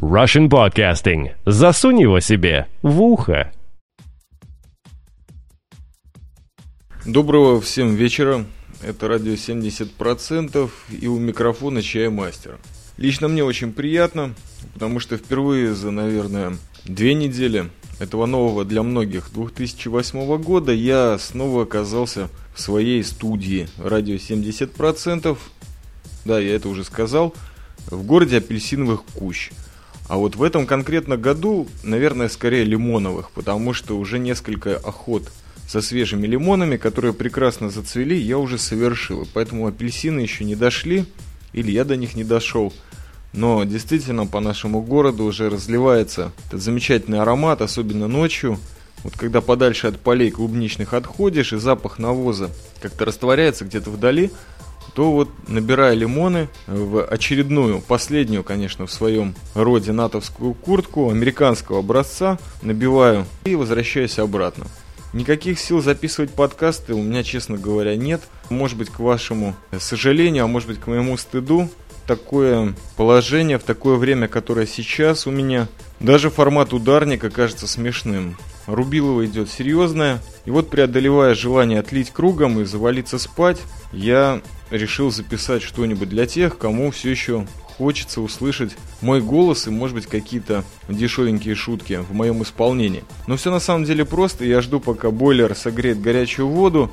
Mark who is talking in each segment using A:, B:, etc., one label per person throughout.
A: Russian Podcasting. Засунь его себе в ухо.
B: Доброго всем вечера. Это радио 70% и у микрофона Чаймастер. Лично мне очень приятно, потому что впервые за, наверное, две недели этого нового для многих 2008 года я снова оказался в своей студии радио 70%. Да, я это уже сказал. В городе апельсиновых кущ. А вот в этом конкретно году, наверное, скорее лимоновых, потому что уже несколько охот со свежими лимонами, которые прекрасно зацвели, я уже совершил. Поэтому апельсины еще не дошли, или я до них не дошел. Но действительно по нашему городу уже разливается этот замечательный аромат, особенно ночью. Вот когда подальше от полей клубничных отходишь и запах навоза как-то растворяется где-то вдали, то вот набирая лимоны в очередную, последнюю, конечно, в своем роде натовскую куртку американского образца, набиваю и возвращаюсь обратно. Никаких сил записывать подкасты у меня, честно говоря, нет. Может быть, к вашему сожалению, а может быть, к моему стыду, такое положение в такое время, которое сейчас у меня, даже формат ударника кажется смешным. Рубилова идет серьезная. И вот преодолевая желание отлить кругом и завалиться спать, я решил записать что-нибудь для тех, кому все еще хочется услышать мой голос и, может быть, какие-то дешевенькие шутки в моем исполнении. Но все на самом деле просто. Я жду, пока бойлер согреет горячую воду.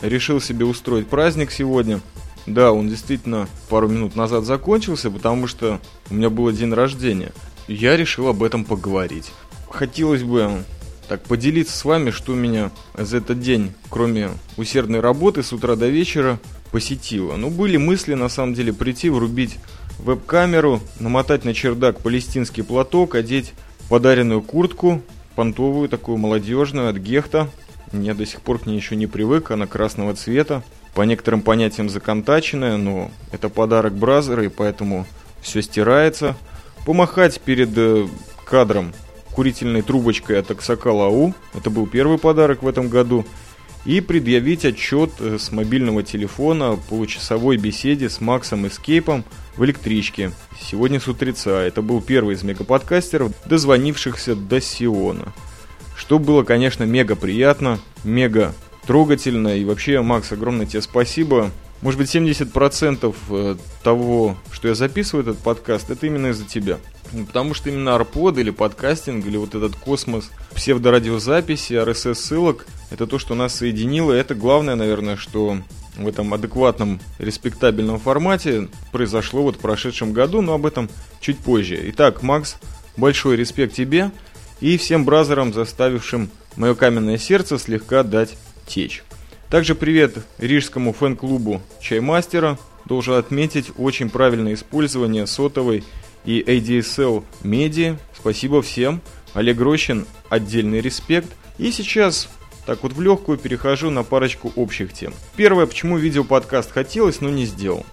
B: Решил себе устроить праздник сегодня. Да, он действительно пару минут назад закончился, потому что у меня был день рождения. Я решил об этом поговорить. Хотелось бы так поделиться с вами, что меня за этот день, кроме усердной работы с утра до вечера, посетило. Ну, были мысли, на самом деле, прийти, врубить веб-камеру, намотать на чердак палестинский платок, одеть подаренную куртку, понтовую, такую молодежную, от Гехта. Я до сих пор к ней еще не привык, она красного цвета. По некоторым понятиям законтаченная, но это подарок Бразера, и поэтому все стирается. Помахать перед э, кадром курительной трубочкой от Аксакала АУ. Это был первый подарок в этом году и предъявить отчет э, с мобильного телефона по получасовой беседе с Максом Эскейпом в электричке. Сегодня с утреца. Это был первый из мегаподкастеров, дозвонившихся до Сиона. Что было, конечно, мега приятно, мега трогательно. И вообще, Макс, огромное тебе спасибо. Может быть, 70% э, того, что я записываю этот подкаст, это именно из-за тебя. Потому что именно арпод или подкастинг, или вот этот космос псевдорадиозаписи, RSS-ссылок, это то, что нас соединило. Это главное, наверное, что в этом адекватном, респектабельном формате произошло вот в прошедшем году, но об этом чуть позже. Итак, Макс, большой респект тебе и всем бразерам, заставившим мое каменное сердце слегка дать течь. Также привет рижскому фэн-клубу Чаймастера. Должен отметить очень правильное использование сотовой и ADSL медиа. Спасибо всем. Олег Рощин, отдельный респект. И сейчас так вот в легкую перехожу на парочку общих тем. Первое, почему видеоподкаст хотелось, но не сделал.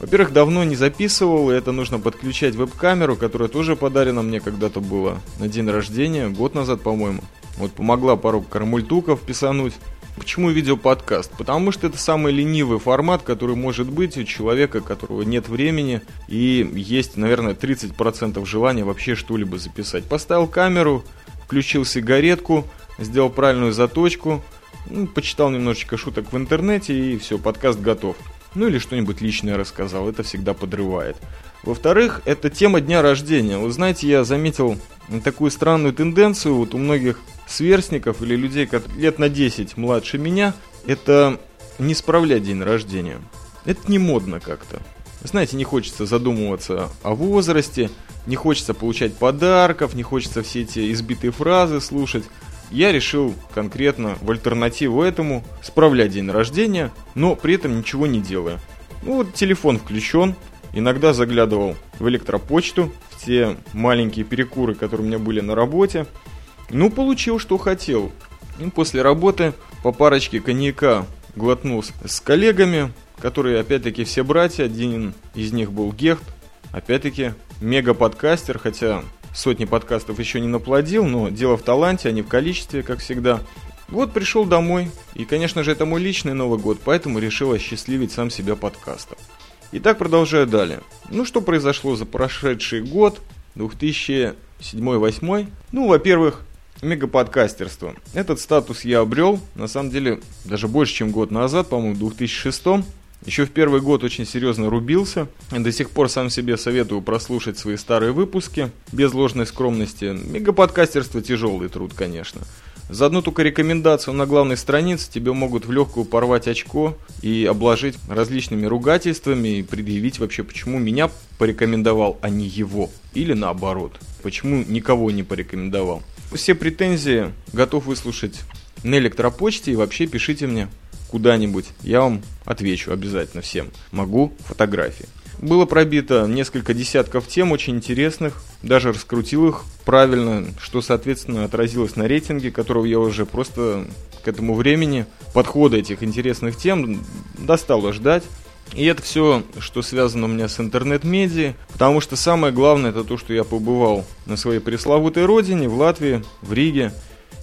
B: Во-первых, давно не записывал, и это нужно подключать веб-камеру, которая тоже подарена мне когда-то была на день рождения, год назад, по-моему. Вот помогла пару кармультуков писануть. Почему видеоподкаст? Потому что это самый ленивый формат, который может быть у человека, у которого нет времени и есть, наверное, 30% желания вообще что-либо записать. Поставил камеру, включил сигаретку, сделал правильную заточку, ну, почитал немножечко шуток в интернете и все, подкаст готов. Ну или что-нибудь личное рассказал, это всегда подрывает. Во-вторых, это тема дня рождения. Вы знаете, я заметил такую странную тенденцию вот у многих сверстников или людей лет на 10 младше меня, это не справлять день рождения. Это не модно как-то. Знаете, не хочется задумываться о возрасте, не хочется получать подарков, не хочется все эти избитые фразы слушать. Я решил конкретно в альтернативу этому справлять день рождения, но при этом ничего не делая. Ну вот телефон включен, иногда заглядывал в электропочту, те маленькие перекуры, которые у меня были на работе, ну, получил, что хотел. И после работы по парочке коньяка глотнул с коллегами, которые, опять-таки, все братья. Один из них был Гехт. Опять-таки, мега-подкастер, хотя сотни подкастов еще не наплодил, но дело в таланте, а не в количестве, как всегда. Вот пришел домой, и, конечно же, это мой личный Новый год, поэтому решил осчастливить сам себя подкастом. Итак, продолжаю далее. Ну, что произошло за прошедший год? 2007-2008. Ну, во-первых, мегаподкастерство. Этот статус я обрел, на самом деле, даже больше, чем год назад, по-моему, в 2006 еще в первый год очень серьезно рубился. До сих пор сам себе советую прослушать свои старые выпуски, без ложной скромности. Мегаподкастерство тяжелый труд, конечно. За одну только рекомендацию на главной странице тебе могут в легкую порвать очко и обложить различными ругательствами и предъявить вообще, почему меня порекомендовал, а не его. Или наоборот, почему никого не порекомендовал. Все претензии готов выслушать на электропочте и вообще пишите мне куда-нибудь. Я вам отвечу обязательно всем. Могу фотографии. Было пробито несколько десятков тем очень интересных, даже раскрутил их правильно, что, соответственно, отразилось на рейтинге, которого я уже просто к этому времени подхода этих интересных тем достало ждать. И это все, что связано у меня с интернет-медиа, потому что самое главное это то, что я побывал на своей пресловутой родине, в Латвии, в Риге.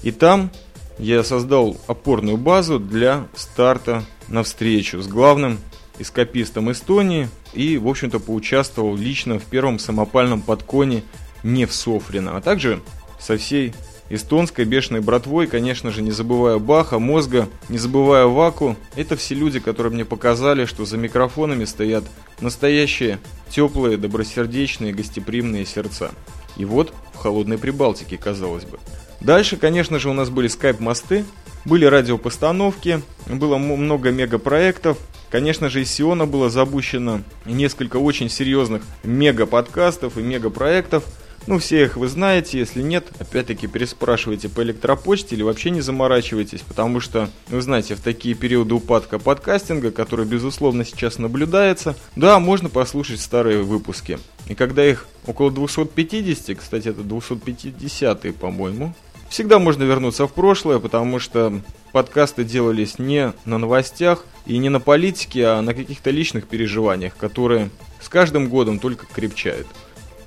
B: И там я создал опорную базу для старта на встречу с главным эскапистом Эстонии и, в общем-то, поучаствовал лично в первом самопальном подконе не в Софрино, а также со всей эстонской бешеной братвой, конечно же, не забывая Баха, Мозга, не забывая Ваку. Это все люди, которые мне показали, что за микрофонами стоят настоящие, теплые, добросердечные, гостеприимные сердца. И вот в холодной Прибалтике, казалось бы. Дальше, конечно же, у нас были скайп-мосты, были радиопостановки, было много мегапроектов. Конечно же, из Сиона было запущено несколько очень серьезных мега-подкастов и мега-проектов. Ну, все их вы знаете, если нет, опять-таки переспрашивайте по электропочте или вообще не заморачивайтесь, потому что, вы знаете, в такие периоды упадка подкастинга, который, безусловно, сейчас наблюдается, да, можно послушать старые выпуски. И когда их около 250, кстати, это 250 по-моему, Всегда можно вернуться в прошлое, потому что подкасты делались не на новостях и не на политике, а на каких-то личных переживаниях, которые с каждым годом только крепчают.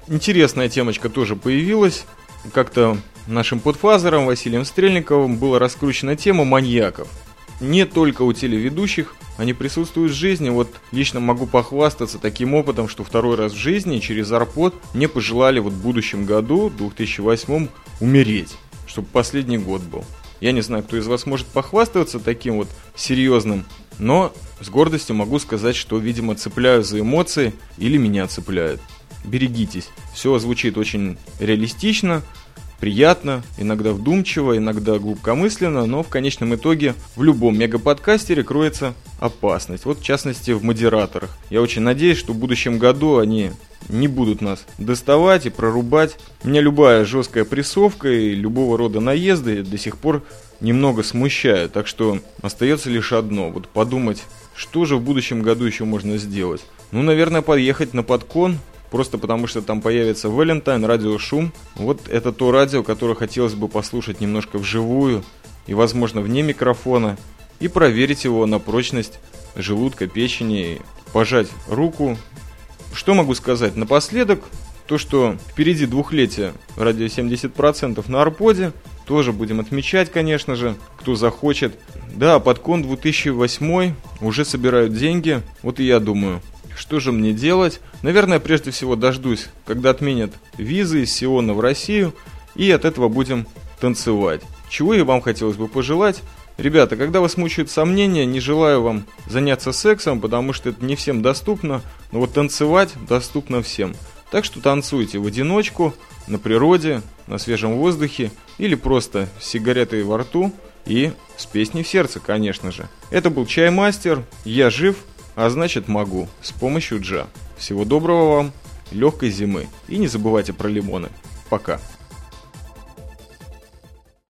B: Интересная темочка тоже появилась. Как-то нашим подфазером Василием Стрельниковым была раскручена тема маньяков. Не только у телеведущих, они присутствуют в жизни. Вот лично могу похвастаться таким опытом, что второй раз в жизни через Арпод мне пожелали вот в будущем году, 2008, умереть чтобы последний год был. Я не знаю, кто из вас может похвастаться таким вот серьезным, но с гордостью могу сказать, что, видимо, цепляю за эмоции или меня цепляют. Берегитесь. Все звучит очень реалистично, приятно, иногда вдумчиво, иногда глубокомысленно, но в конечном итоге в любом мегаподкастере кроется опасность. Вот в частности в модераторах. Я очень надеюсь, что в будущем году они не будут нас доставать и прорубать. Меня любая жесткая прессовка и любого рода наезды до сих пор немного смущают. Так что остается лишь одно. Вот подумать, что же в будущем году еще можно сделать. Ну, наверное, подъехать на подкон, просто потому что там появится Валентайн, радио Шум. Вот это то радио, которое хотелось бы послушать немножко вживую и, возможно, вне микрофона, и проверить его на прочность желудка, печени, пожать руку, что могу сказать напоследок? То, что впереди двухлетие радио 70% на Арподе. Тоже будем отмечать, конечно же, кто захочет. Да, подкон 2008 уже собирают деньги. Вот и я думаю, что же мне делать? Наверное, прежде всего дождусь, когда отменят визы из Сиона в Россию. И от этого будем танцевать. Чего и вам хотелось бы пожелать? Ребята, когда вас мучают сомнения, не желаю вам заняться сексом, потому что это не всем доступно, но вот танцевать доступно всем. Так что танцуйте в одиночку, на природе, на свежем воздухе или просто с сигаретой во рту и с песней в сердце, конечно же. Это был Чаймастер, я жив, а значит могу, с помощью джа. Всего доброго вам, легкой зимы и не забывайте про лимоны. Пока.